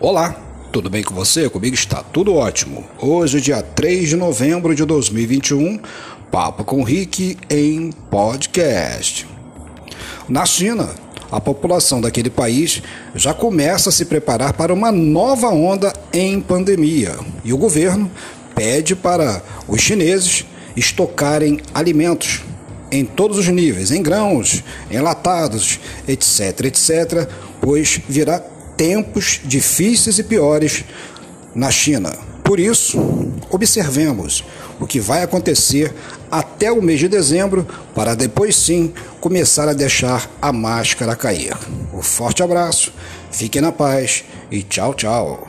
Olá, tudo bem com você? Comigo está tudo ótimo. Hoje, dia 3 de novembro de 2021, Papo com Rick em podcast. Na China, a população daquele país já começa a se preparar para uma nova onda em pandemia e o governo pede para os chineses estocarem alimentos em todos os níveis, em grãos, enlatados, etc, etc, pois virá tempos difíceis e piores na China. Por isso, observemos o que vai acontecer até o mês de dezembro, para depois sim começar a deixar a máscara cair. Um forte abraço, fique na paz e tchau, tchau.